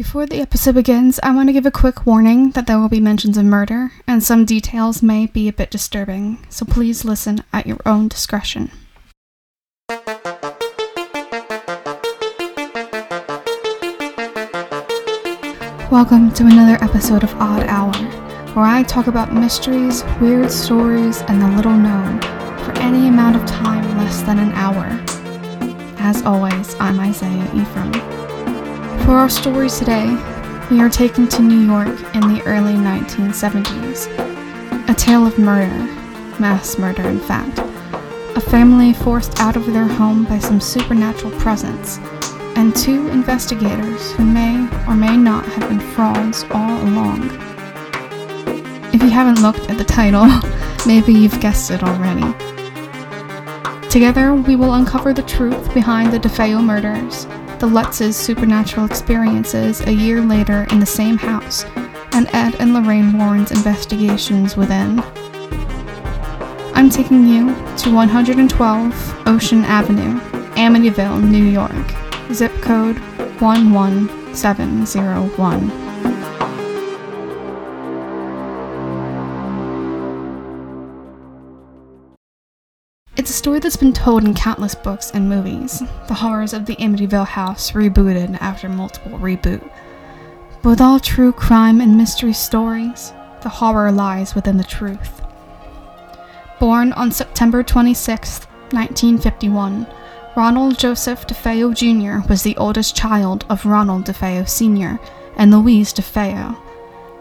Before the episode begins, I want to give a quick warning that there will be mentions of murder, and some details may be a bit disturbing, so please listen at your own discretion. Welcome to another episode of Odd Hour, where I talk about mysteries, weird stories, and the little known for any amount of time less than an hour. As always, I'm Isaiah Ephraim. For our story today, we are taken to New York in the early 1970s. A tale of murder, mass murder in fact. A family forced out of their home by some supernatural presence, and two investigators who may or may not have been frauds all along. If you haven't looked at the title, maybe you've guessed it already. Together, we will uncover the truth behind the DeFeo murders the Lutz's supernatural experiences a year later in the same house, and Ed and Lorraine Warren's investigations within. I'm taking you to 112 Ocean Avenue, Amityville, New York, zip code 11701. Story that's been told in countless books and movies, the horrors of the Amityville house rebooted after multiple reboot. But with all true crime and mystery stories, the horror lies within the truth. Born on September 26, 1951, Ronald Joseph DeFeo Jr. was the oldest child of Ronald DeFeo Sr. and Louise DeFeo.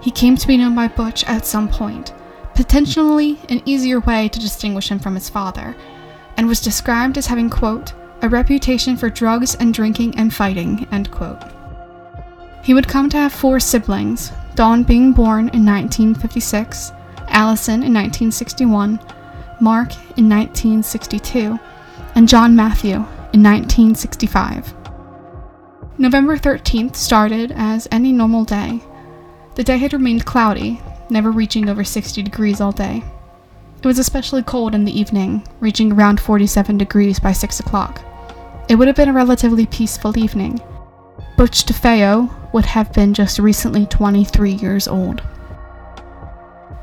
He came to be known by Butch at some point, potentially an easier way to distinguish him from his father, and was described as having, quote, a reputation for drugs and drinking and fighting, end quote. He would come to have four siblings, Dawn being born in 1956, Allison in 1961, Mark in 1962, and John Matthew in 1965. November 13th started as any normal day. The day had remained cloudy, never reaching over 60 degrees all day. It was especially cold in the evening, reaching around 47 degrees by 6 o'clock. It would have been a relatively peaceful evening. Butch DeFeo would have been just recently 23 years old.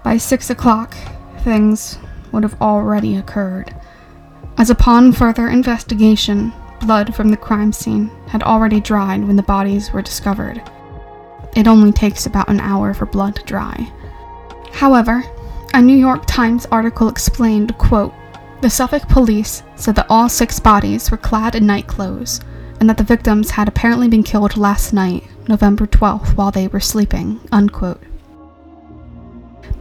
By 6 o'clock, things would have already occurred, as upon further investigation, blood from the crime scene had already dried when the bodies were discovered. It only takes about an hour for blood to dry. However, a New York Times article explained, quote, the Suffolk police said that all six bodies were clad in night clothes and that the victims had apparently been killed last night, November 12th, while they were sleeping, unquote.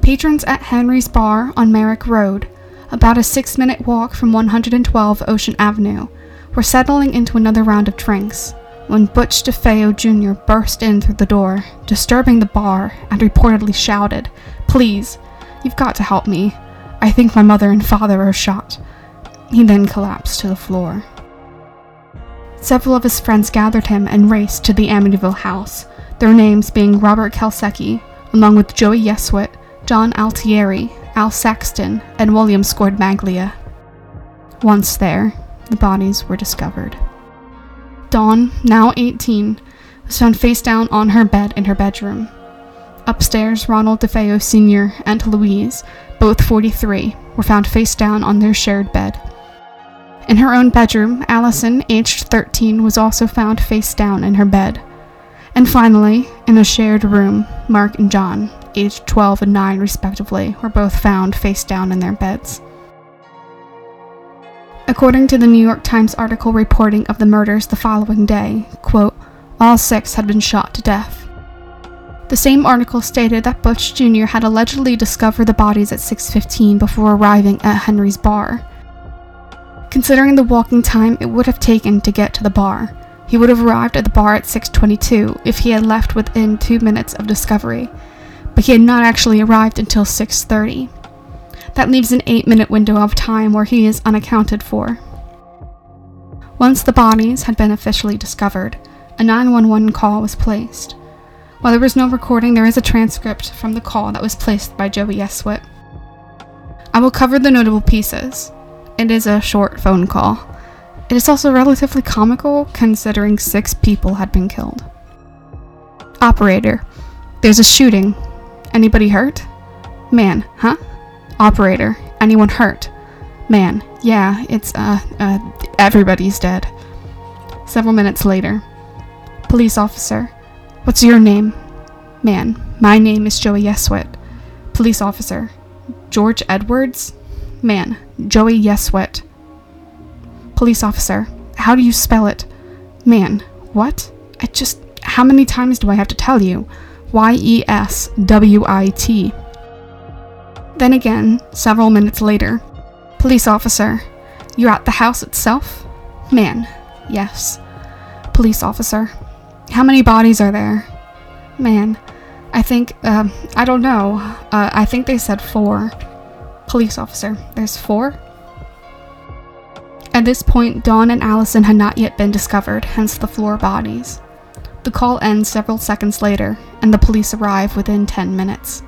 Patrons at Henry's Bar on Merrick Road, about a six minute walk from 112 Ocean Avenue, were settling into another round of drinks when Butch DeFeo Jr. burst in through the door, disturbing the bar, and reportedly shouted, Please, you've got to help me. I think my mother and father are shot. He then collapsed to the floor. Several of his friends gathered him and raced to the Amityville house, their names being Robert Kelsecki, along with Joey Yeswit, John Altieri, Al Saxton, and William Scorbaglia. Once there, the bodies were discovered. Dawn, now 18, was found face down on her bed in her bedroom. Upstairs, Ronald DeFeo Sr. and Louise, both 43, were found face down on their shared bed. In her own bedroom, Allison, aged 13, was also found face down in her bed. And finally, in a shared room, Mark and John, aged 12 and 9 respectively, were both found face down in their beds. According to the New York Times article reporting of the murders the following day, quote, all six had been shot to death. The same article stated that Butch Jr. had allegedly discovered the bodies at 6:15 before arriving at Henry's bar. Considering the walking time it would have taken to get to the bar, he would have arrived at the bar at 6:22 if he had left within 2 minutes of discovery, but he had not actually arrived until 6:30. That leaves an 8-minute window of time where he is unaccounted for. Once the bodies had been officially discovered, a 911 call was placed. While there was no recording, there is a transcript from the call that was placed by Joey Yeswit. I will cover the notable pieces. It is a short phone call. It is also relatively comical considering six people had been killed. Operator. There's a shooting. Anybody hurt? Man, huh? Operator. Anyone hurt? Man, yeah, it's, uh, uh, everybody's dead. Several minutes later. Police officer. What's your name? Man, my name is Joey Yeswit. Police officer. George Edwards? Man, Joey Yeswit. Police officer. How do you spell it? Man, what? I just. How many times do I have to tell you? Y E S W I T. Then again, several minutes later. Police officer. You're at the house itself? Man, yes. Police officer. How many bodies are there? Man, I think, um, I don't know. Uh, I think they said four. Police officer. There's four? At this point, Dawn and Allison had not yet been discovered, hence the four bodies. The call ends several seconds later, and the police arrive within 10 minutes.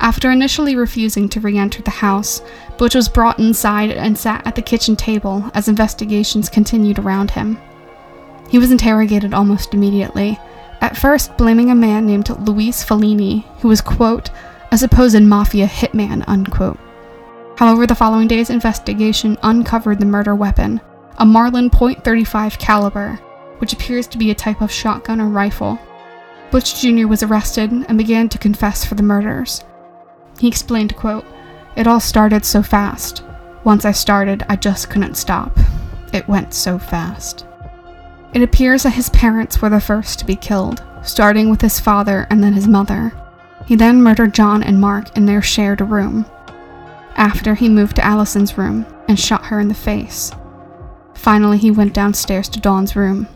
After initially refusing to re enter the house, Butch was brought inside and sat at the kitchen table as investigations continued around him. He was interrogated almost immediately, at first blaming a man named Luis Falini, who was, quote, a supposed mafia hitman, unquote. However, the following day's investigation uncovered the murder weapon, a Marlin .35 caliber, which appears to be a type of shotgun or rifle. Butch Jr. was arrested and began to confess for the murders. He explained, quote, It all started so fast. Once I started, I just couldn't stop. It went so fast. It appears that his parents were the first to be killed, starting with his father and then his mother. He then murdered John and Mark in their shared room, after, he moved to Allison's room and shot her in the face. Finally, he went downstairs to Dawn's room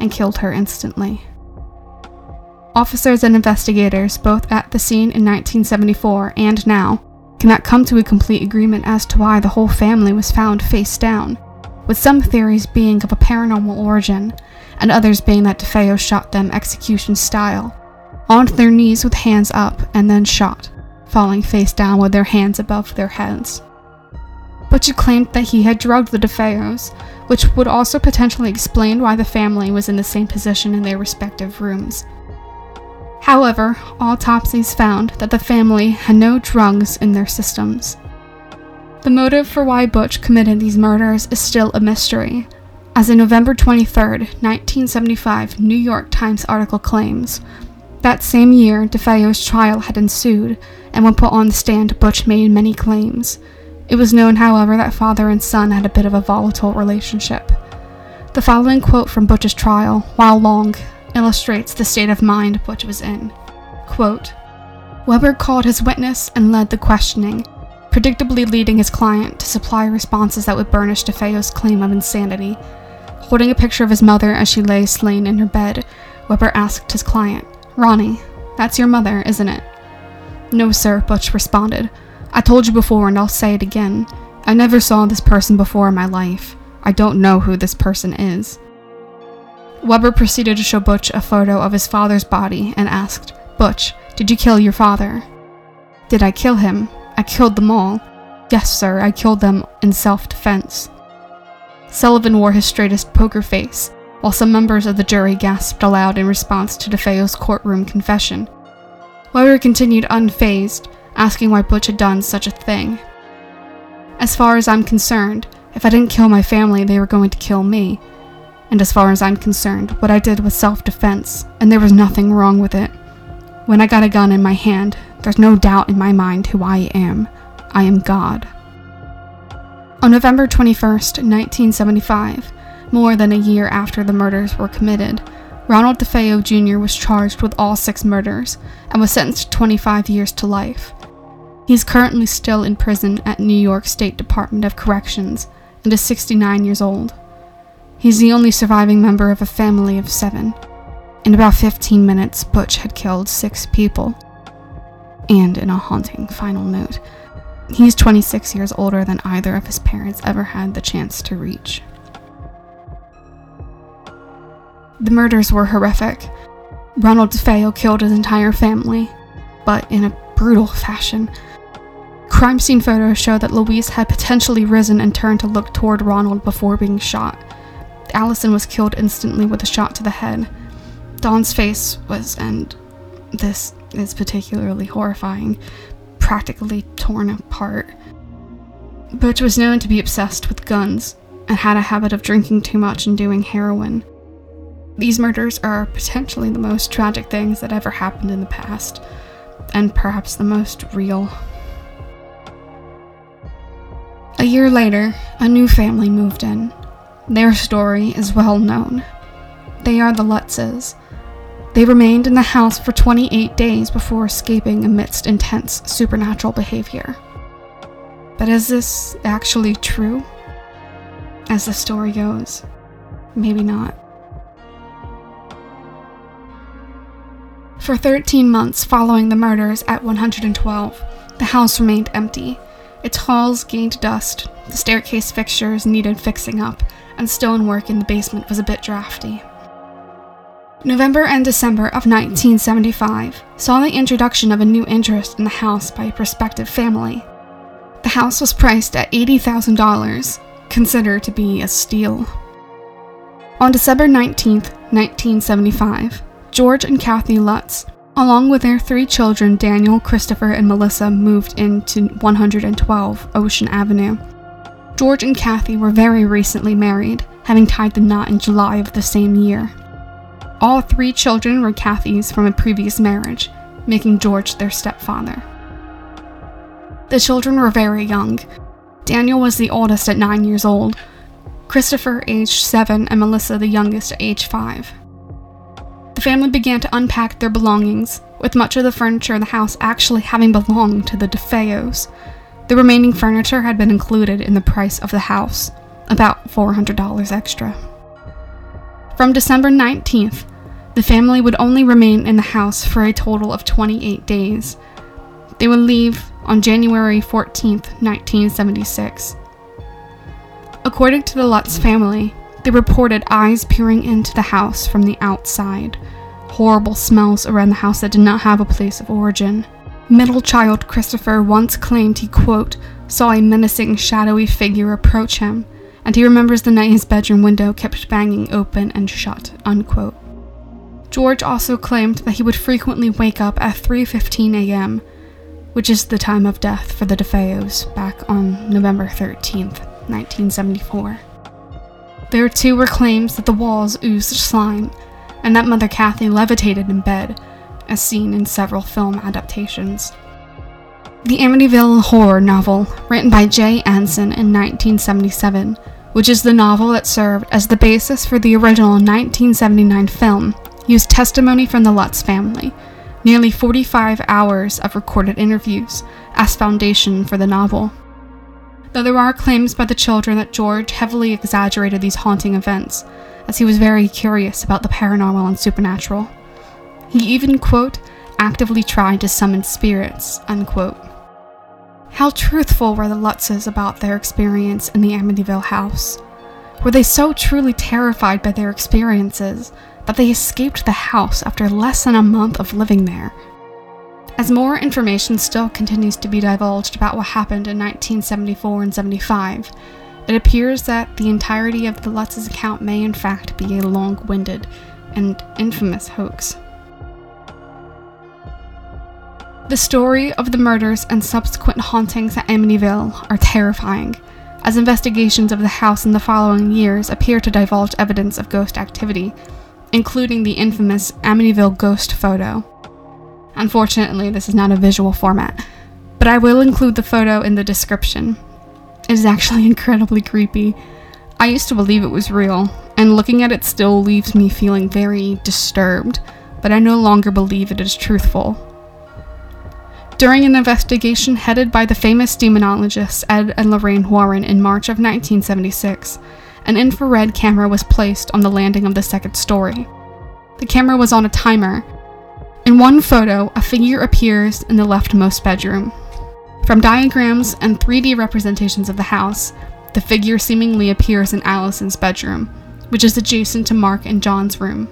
and killed her instantly. Officers and investigators, both at the scene in 1974 and now, cannot come to a complete agreement as to why the whole family was found face down, with some theories being of a paranormal origin, and others being that DeFeo shot them execution style, onto their knees with hands up and then shot falling face down with their hands above their heads. Butch claimed that he had drugged the DeFeos, which would also potentially explain why the family was in the same position in their respective rooms. However, autopsies found that the family had no drugs in their systems. The motive for why Butch committed these murders is still a mystery, as a November 23, 1975 New York Times article claims, that same year, DeFeo's trial had ensued, and when put on the stand, Butch made many claims. It was known, however, that father and son had a bit of a volatile relationship. The following quote from Butch's trial, while long, illustrates the state of mind Butch was in. Quote, Weber called his witness and led the questioning, predictably leading his client to supply responses that would burnish DeFeo's claim of insanity. Holding a picture of his mother as she lay slain in her bed, Weber asked his client, Ronnie, that's your mother, isn't it? No, sir, Butch responded. I told you before and I'll say it again. I never saw this person before in my life. I don't know who this person is. Weber proceeded to show Butch a photo of his father's body and asked, Butch, did you kill your father? Did I kill him? I killed them all. Yes, sir, I killed them in self defense. Sullivan wore his straightest poker face while some members of the jury gasped aloud in response to DeFeo's courtroom confession. Weber continued unfazed, asking why Butch had done such a thing. As far as I'm concerned, if I didn't kill my family, they were going to kill me. And as far as I'm concerned, what I did was self defense, and there was nothing wrong with it. When I got a gun in my hand, there's no doubt in my mind who I am. I am God. On November 21st, 1975, more than a year after the murders were committed, Ronald DeFeo Jr. was charged with all six murders and was sentenced to 25 years to life. He is currently still in prison at New York State Department of Corrections and is 69 years old. He's the only surviving member of a family of seven. In about 15 minutes, Butch had killed six people. And in a haunting final note, he's 26 years older than either of his parents ever had the chance to reach. The murders were horrific. Ronald DeFeo killed his entire family, but in a brutal fashion. Crime scene photos show that Louise had potentially risen and turned to look toward Ronald before being shot. Allison was killed instantly with a shot to the head. Dawn's face was, and this is particularly horrifying, practically torn apart. Butch was known to be obsessed with guns and had a habit of drinking too much and doing heroin. These murders are potentially the most tragic things that ever happened in the past, and perhaps the most real. A year later, a new family moved in. Their story is well known. They are the Lutzes. They remained in the house for 28 days before escaping amidst intense supernatural behavior. But is this actually true? As the story goes, maybe not. For 13 months following the murders at 112, the house remained empty its halls gained dust, the staircase fixtures needed fixing up, and stonework in the basement was a bit drafty. November and December of 1975 saw the introduction of a new interest in the house by a prospective family. The house was priced at $80,000, considered to be a steal. On December 19, 1975, George and Kathy Lutz Along with their three children, Daniel, Christopher, and Melissa moved into 112 Ocean Avenue. George and Kathy were very recently married, having tied the knot in July of the same year. All three children were Kathy's from a previous marriage, making George their stepfather. The children were very young. Daniel was the oldest at 9 years old, Christopher aged 7, and Melissa the youngest at age 5. The family began to unpack their belongings, with much of the furniture in the house actually having belonged to the DeFeos. The remaining furniture had been included in the price of the house, about $400 extra. From December 19th, the family would only remain in the house for a total of 28 days. They would leave on January 14, 1976. According to the Lutz family, they reported eyes peering into the house from the outside, horrible smells around the house that did not have a place of origin. Middle child Christopher once claimed he, quote, saw a menacing, shadowy figure approach him, and he remembers the night his bedroom window kept banging open and shut, unquote. George also claimed that he would frequently wake up at 3:15 a.m., which is the time of death for the DeFeos back on November 13th, 1974. There too were claims that the walls oozed slime, and that Mother Kathy levitated in bed, as seen in several film adaptations. The Amityville horror novel, written by Jay Anson in 1977, which is the novel that served as the basis for the original 1979 film, used testimony from the Lutz family, nearly 45 hours of recorded interviews, as foundation for the novel though there are claims by the children that George heavily exaggerated these haunting events, as he was very curious about the paranormal and supernatural. He even, quote, actively tried to summon spirits, unquote. How truthful were the Lutzes about their experience in the Amityville house? Were they so truly terrified by their experiences that they escaped the house after less than a month of living there? As more information still continues to be divulged about what happened in 1974 and 75, it appears that the entirety of the Lutz's account may in fact be a long winded and infamous hoax. The story of the murders and subsequent hauntings at Amityville are terrifying, as investigations of the house in the following years appear to divulge evidence of ghost activity, including the infamous Amityville ghost photo, Unfortunately, this is not a visual format, but I will include the photo in the description. It is actually incredibly creepy. I used to believe it was real, and looking at it still leaves me feeling very disturbed, but I no longer believe it is truthful. During an investigation headed by the famous demonologists Ed and Lorraine Warren in March of 1976, an infrared camera was placed on the landing of the second story. The camera was on a timer, in one photo, a figure appears in the leftmost bedroom. From diagrams and 3D representations of the house, the figure seemingly appears in Allison's bedroom, which is adjacent to Mark and John's room.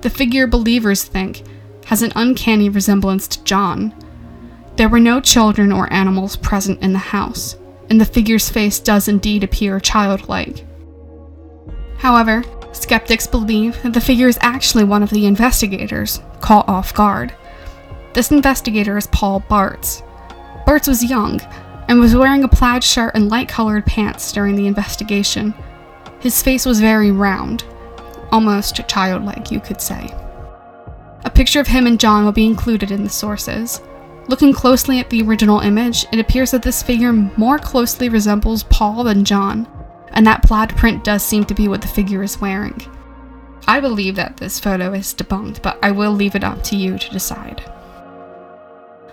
The figure believers think has an uncanny resemblance to John. There were no children or animals present in the house, and the figure's face does indeed appear childlike. However, Skeptics believe that the figure is actually one of the investigators, caught off guard. This investigator is Paul Bartz. Bartz was young and was wearing a plaid shirt and light colored pants during the investigation. His face was very round, almost childlike, you could say. A picture of him and John will be included in the sources. Looking closely at the original image, it appears that this figure more closely resembles Paul than John, and that plaid print does seem to be what the figure is wearing. I believe that this photo is debunked, but I will leave it up to you to decide.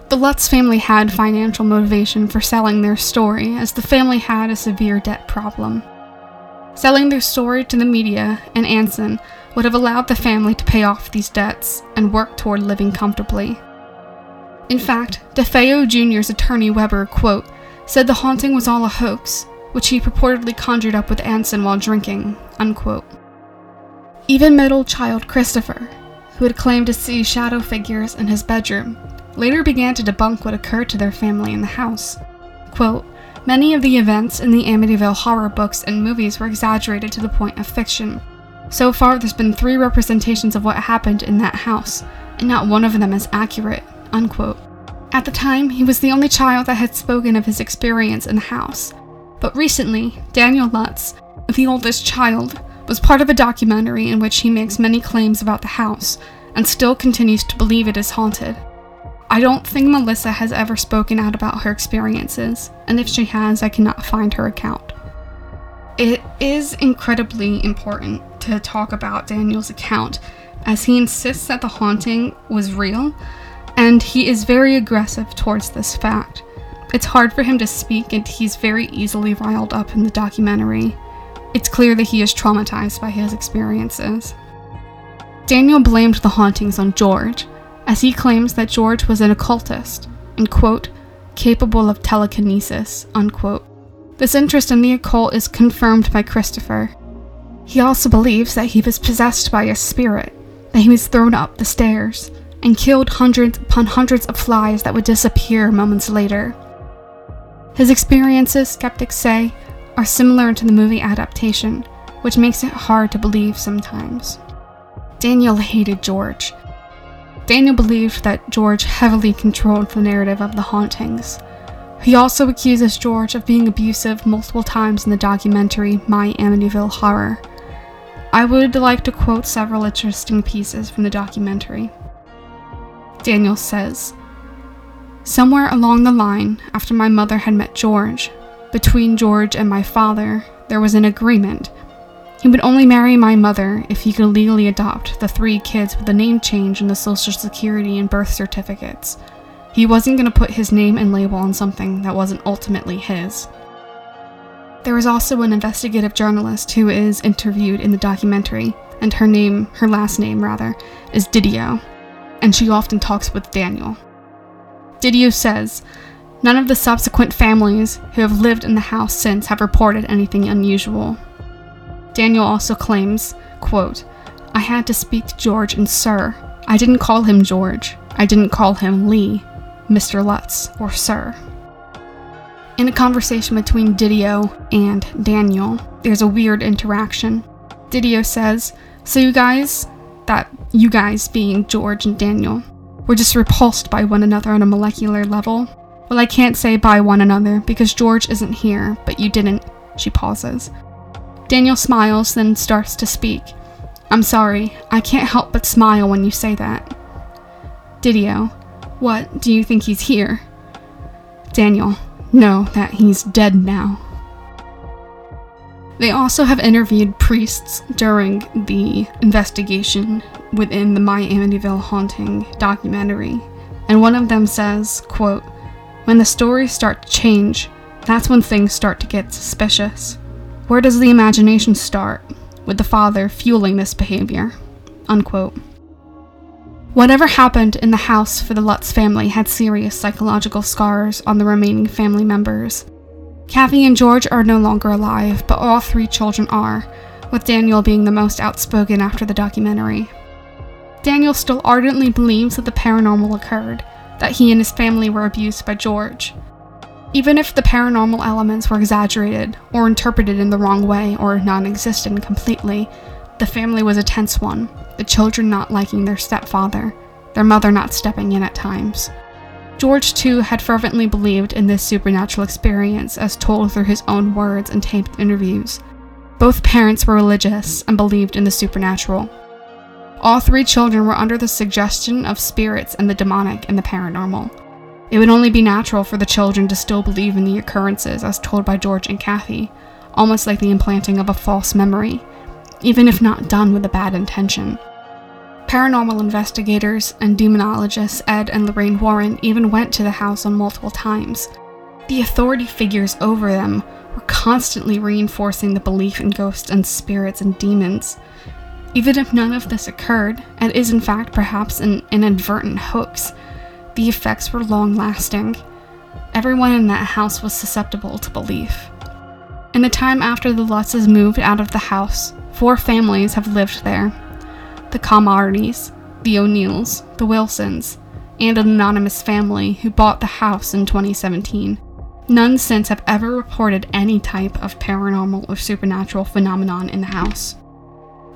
The Lutz family had financial motivation for selling their story, as the family had a severe debt problem. Selling their story to the media and Anson would have allowed the family to pay off these debts and work toward living comfortably. In fact, DeFeo Jr.'s attorney Weber, quote, said the haunting was all a hoax, which he purportedly conjured up with Anson while drinking, unquote. Even middle child Christopher, who had claimed to see shadow figures in his bedroom, later began to debunk what occurred to their family in the house. Quote, Many of the events in the Amityville horror books and movies were exaggerated to the point of fiction. So far, there's been three representations of what happened in that house, and not one of them is accurate. Unquote. At the time, he was the only child that had spoken of his experience in the house. But recently, Daniel Lutz, the oldest child, was part of a documentary in which he makes many claims about the house and still continues to believe it is haunted. I don't think Melissa has ever spoken out about her experiences, and if she has, I cannot find her account. It is incredibly important to talk about Daniel's account, as he insists that the haunting was real, and he is very aggressive towards this fact. It's hard for him to speak, and he's very easily riled up in the documentary. It's clear that he is traumatized by his experiences. Daniel blamed the hauntings on George, as he claims that George was an occultist and, quote, capable of telekinesis, unquote. This interest in the occult is confirmed by Christopher. He also believes that he was possessed by a spirit, that he was thrown up the stairs, and killed hundreds upon hundreds of flies that would disappear moments later. His experiences, skeptics say, are similar to the movie adaptation, which makes it hard to believe sometimes. Daniel hated George, Daniel believed that George heavily controlled the narrative of the hauntings. He also accuses George of being abusive multiple times in the documentary My Amityville Horror. I would like to quote several interesting pieces from the documentary. Daniel says, Somewhere along the line, after my mother had met George, between George and my father, there was an agreement he would only marry my mother if he could legally adopt the three kids with the name change in the social security and birth certificates. He wasn't going to put his name and label on something that wasn't ultimately his. There is also an investigative journalist who is interviewed in the documentary, and her name, her last name rather, is Didio, and she often talks with Daniel. Didio says, None of the subsequent families who have lived in the house since have reported anything unusual. Daniel also claims, quote, I had to speak to George and Sir. I didn't call him George. I didn't call him Lee, Mr. Lutz, or Sir. In a conversation between Didio and Daniel, there's a weird interaction. Didio says, So you guys, that you guys being George and Daniel, were just repulsed by one another on a molecular level? Well, I can't say by one another because George isn't here, but you didn't. She pauses. Daniel smiles, then starts to speak. I'm sorry, I can't help but smile when you say that. Didio, what, do you think he's here? Daniel, no, that he's dead now. They also have interviewed priests during the investigation within the My Amityville Haunting documentary, and one of them says, quote, When the stories start to change, that's when things start to get suspicious. Where does the imagination start with the father fueling this behavior? Unquote. Whatever happened in the house for the Lutz family had serious psychological scars on the remaining family members. Kathy and George are no longer alive, but all three children are, with Daniel being the most outspoken after the documentary. Daniel still ardently believes that the paranormal occurred, that he and his family were abused by George, even if the paranormal elements were exaggerated or interpreted in the wrong way or non existent completely, The family was a tense one, the children not liking their stepfather, their mother not stepping in at times. George, too, had fervently believed in this supernatural experience as told through his own words and taped interviews. Both parents were religious and believed in the supernatural. All three children were under the suggestion of spirits and the demonic and the paranormal. It would only be natural for the children to still believe in the occurrences as told by George and Kathy, almost like the implanting of a false memory, even if not done with a bad intention. Paranormal investigators and demonologists Ed and Lorraine Warren even went to the house on multiple times. The authority figures over them were constantly reinforcing the belief in ghosts and spirits and demons. Even if none of this occurred, and is in fact perhaps an inadvertent hoax, the effects were long lasting. Everyone in that house was susceptible to belief. In the time after the Lutzes moved out of the house, four families have lived there the Cromartys, the O'Neills, the Wilsons, and an anonymous family who bought the house in 2017. None since have ever reported any type of paranormal or supernatural phenomenon in the house.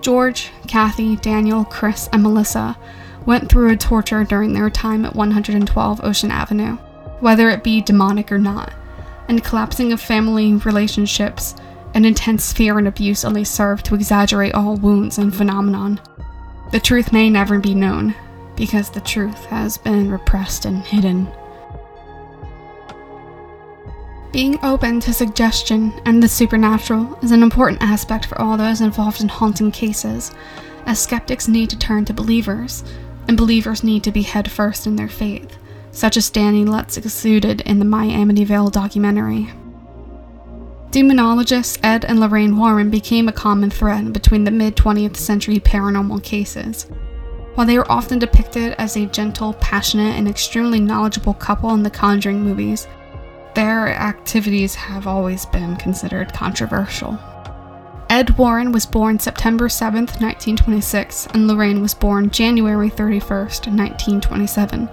George, Kathy, Daniel, Chris, and Melissa went through a torture during their time at 112 Ocean Avenue, whether it be demonic or not, and collapsing of family relationships and intense fear and abuse only served to exaggerate all wounds and phenomenon. The truth may never be known, because the truth has been repressed and hidden. Being open to suggestion and the supernatural is an important aspect for all those involved in haunting cases, as skeptics need to turn to believers, and believers need to be headfirst in their faith, such as Danny Lutz exuded in the My Amityville documentary. Demonologists Ed and Lorraine Warren became a common thread between the mid 20th century paranormal cases. While they were often depicted as a gentle, passionate, and extremely knowledgeable couple in the Conjuring movies, their activities have always been considered controversial. Ed Warren was born September 7, 1926, and Lorraine was born January 31, 1927.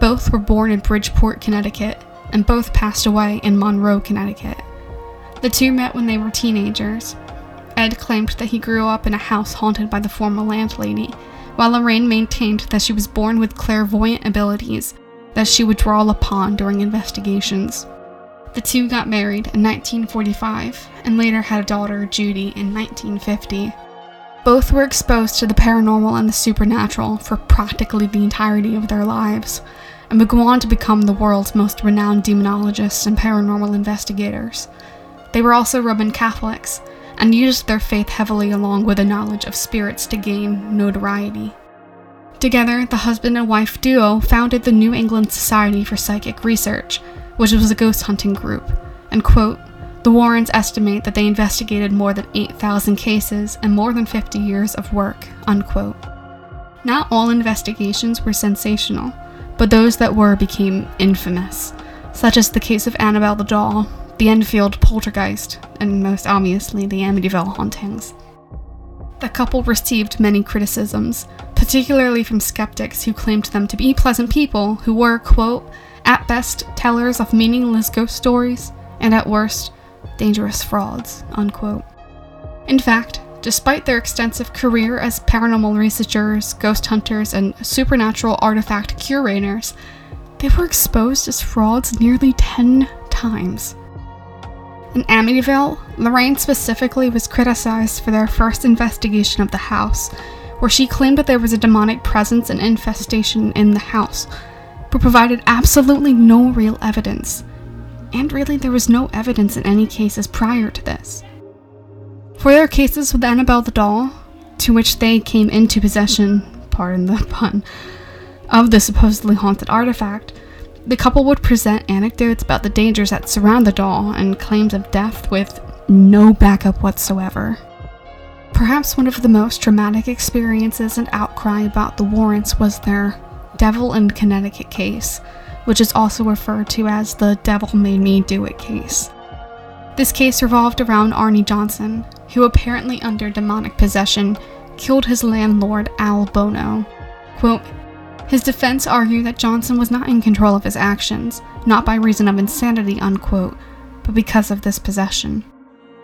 Both were born in Bridgeport, Connecticut, and both passed away in Monroe, Connecticut. The two met when they were teenagers. Ed claimed that he grew up in a house haunted by the former landlady, while Lorraine maintained that she was born with clairvoyant abilities that she would draw upon during investigations. The two got married in 1945 and later had a daughter, Judy, in 1950. Both were exposed to the paranormal and the supernatural for practically the entirety of their lives, and would go on to become the world's most renowned demonologists and paranormal investigators. They were also Roman Catholics and used their faith heavily along with a knowledge of spirits to gain notoriety. Together, the husband and wife duo founded the New England Society for Psychic Research, which was a ghost hunting group, and quote, the Warrens estimate that they investigated more than 8,000 cases and more than 50 years of work, unquote. Not all investigations were sensational, but those that were became infamous, such as the case of Annabelle the doll, the Enfield poltergeist, and most obviously the Amityville hauntings. The couple received many criticisms, particularly from skeptics who claimed them to be pleasant people who were, quote, at best tellers of meaningless ghost stories, and at worst, dangerous frauds, unquote. In fact, despite their extensive career as paranormal researchers, ghost hunters, and supernatural artifact curators, they were exposed as frauds nearly 10 times. In Amityville, Lorraine specifically was criticized for their first investigation of the house, where she claimed that there was a demonic presence and infestation in the house, but provided absolutely no real evidence. And really, there was no evidence in any cases prior to this. For their cases with Annabelle the doll, to which they came into possession, pardon the pun, of the supposedly haunted artifact, the couple would present anecdotes about the dangers that surround the doll and claims of death with no backup whatsoever. Perhaps one of the most traumatic experiences and outcry about the Warrens was their Devil in Connecticut case, which is also referred to as the Devil Made Me Do It case. This case revolved around Arne Johnson, who apparently under demonic possession killed his landlord Al Bono. Quote, his defense argued that Johnson was not in control of his actions, not by reason of insanity, unquote, but because of this possession.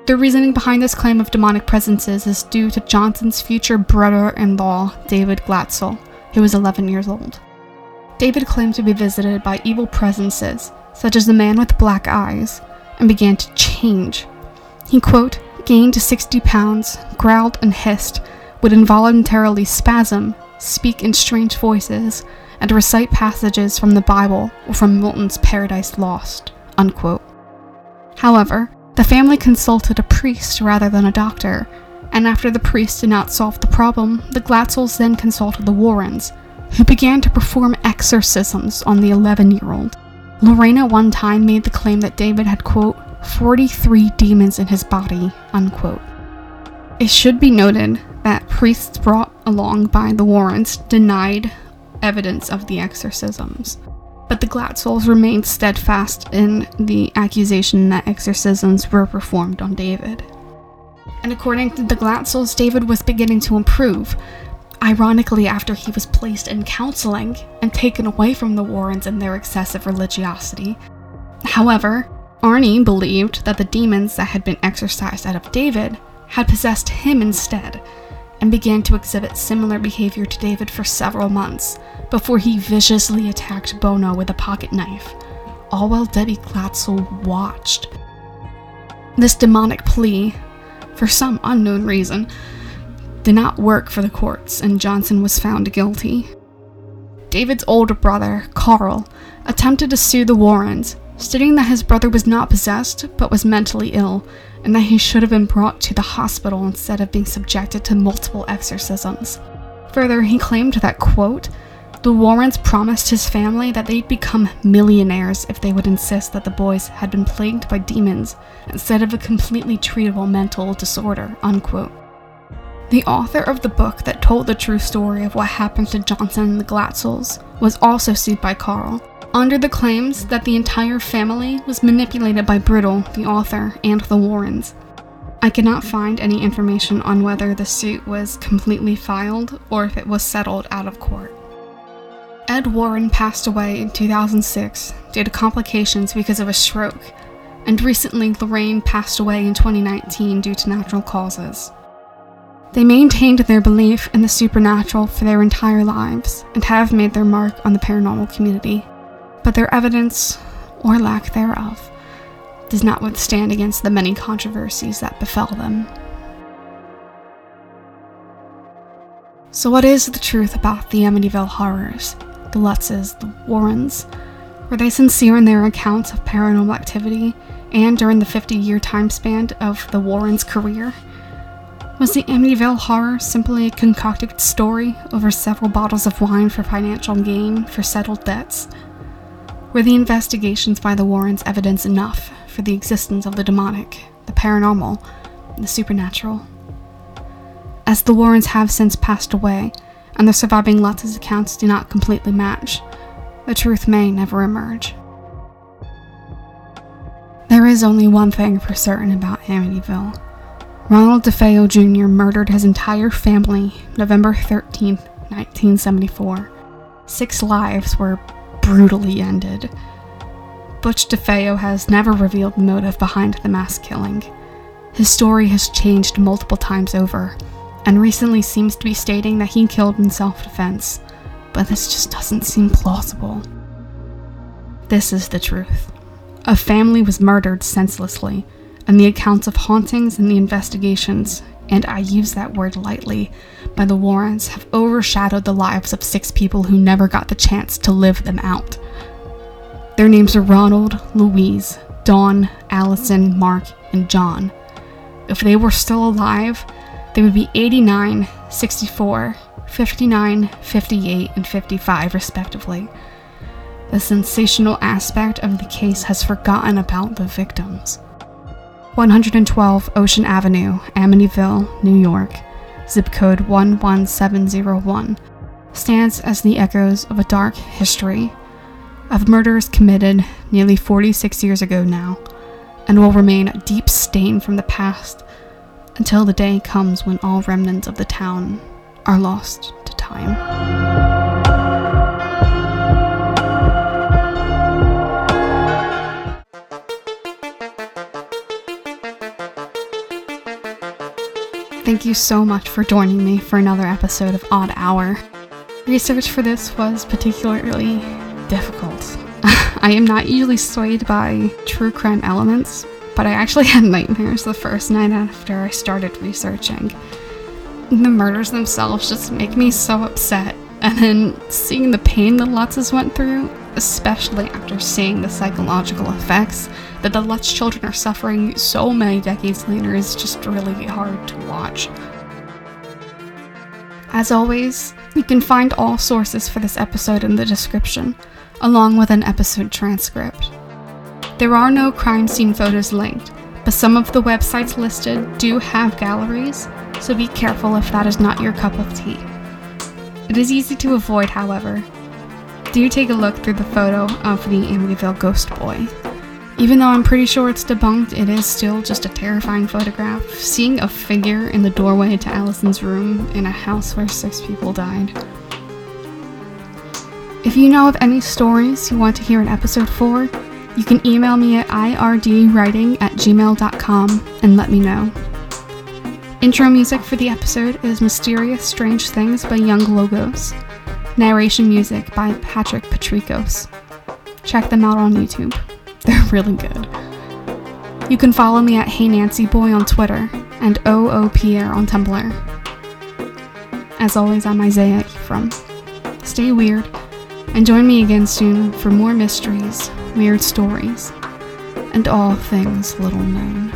The reasoning behind this claim of demonic presences is due to Johnson's future brother in law, David Glatzel, who was 11 years old. David claimed to be visited by evil presences, such as the man with black eyes, and began to change. He, quote, gained 60 pounds, growled and hissed, would involuntarily spasm, speak in strange voices, and recite passages from the Bible or from Milton's Paradise Lost. Unquote. However, the family consulted a priest rather than a doctor, and after the priest did not solve the problem, the Glatzels then consulted the Warrens, who began to perform exorcisms on the 11 year old. Lorraine one time made the claim that David had, quote, 43 demons in his body, unquote. It should be noted that priests brought along by the Warrens denied evidence of the exorcisms, but the Glatzels remained steadfast in the accusation that exorcisms were performed on David. And according to the Glatzels, David was beginning to improve, ironically, after he was placed in counseling and taken away from the Warrens and their excessive religiosity. However, Arne believed that the demons that had been exorcised out of David had possessed him instead, and began to exhibit similar behavior to David for several months before he viciously attacked Bono with a pocket knife, all while Debbie Glatzel watched. This demonic plea, for some unknown reason, did not work for the courts, and Johnson was found guilty. David's older brother, Carl, attempted to sue the Warrens, stating that his brother was not possessed but was mentally ill and that he should have been brought to the hospital instead of being subjected to multiple exorcisms. Further, he claimed that, quote, the Warrens promised his family that they'd become millionaires if they would insist that the boys had been plagued by demons instead of a completely treatable mental disorder, unquote. The author of the book that told the true story of what happened to Johnson and the Glatzels was also sued by Carl, under the claims that the entire family was manipulated by Brittle, the author, and the Warrens. I cannot find any information on whether the suit was completely filed or if it was settled out of court. Ed Warren passed away in 2006 due to complications because of a stroke, and recently Lorraine passed away in 2019 due to natural causes. They maintained their belief in the supernatural for their entire lives and have made their mark on the paranormal community but their evidence, or lack thereof, does not withstand against the many controversies that befell them. So, what is the truth about the Amityville horrors, the Lutzes, the Warrens? Were they sincere in their accounts of paranormal activity and during the 50 year time span of the Warrens' career? Was the Amityville horror simply a concocted story over several bottles of wine for financial gain for settled debts? Were the investigations by the Warrens evidence enough for the existence of the demonic, the paranormal, the supernatural? As the Warrens have since passed away, and the surviving Lutz's accounts do not completely match, the truth may never emerge. There is only one thing for certain about Amityville. Ronald DeFeo Jr. murdered his entire family November 13, 1974. Six lives were brutally ended. Butch DeFeo has never revealed the motive behind the mass killing. His story has changed multiple times over, and recently seems to be stating that he killed in self defense, but this just doesn't seem plausible. This is the truth. A family was murdered senselessly, and the accounts of hauntings and the investigations, and I use that word lightly, by the Warrens have overshadowed the lives of six people who never got the chance to live them out. Their names are Ronald, Louise, Dawn, Allison, Mark, and John. If they were still alive, they would be 89, 64, 59, 58, and 55, respectively. The sensational aspect of the case has forgotten about the victims. 112 Ocean Avenue, Amityville, New York, zip code 11701, stands as the echoes of a dark history of murders committed nearly 46 years ago now, and will remain a deep stain from the past until the day comes when all remnants of the town are lost to time. You so much for joining me for another episode of Odd Hour. Research for this was particularly difficult. I am not usually swayed by true crime elements, but I actually had nightmares the first night after I started researching. The murders themselves just make me so upset, and then seeing the pain the Lutzes went through, especially after seeing the psychological effects that the Lutz children are suffering so many decades later, is just really hard to watch. As always, you can find all sources for this episode in the description, along with an episode transcript. There are no crime scene photos linked, but some of the websites listed do have galleries, so be careful if that is not your cup of tea. It is easy to avoid, however. Do take a look through the photo of the Amityville ghost boy. Even though I'm pretty sure it's debunked, it is still just a terrifying photograph. Seeing a figure in the doorway to Allison's room in a house where six people died. If you know of any stories you want to hear in episode 4, you can email me at irdwriting at gmail.com and let me know. Intro music for the episode is Mysterious Strange Things by Young Logos. Narration music by Patrick Patrikios. Check them out on YouTube. Really good. You can follow me at Hey Nancy Boy on Twitter and OO Pierre on Tumblr. As always, I'm Isaiah Ephraim. Stay weird and join me again soon for more mysteries weird stories, and all things little known.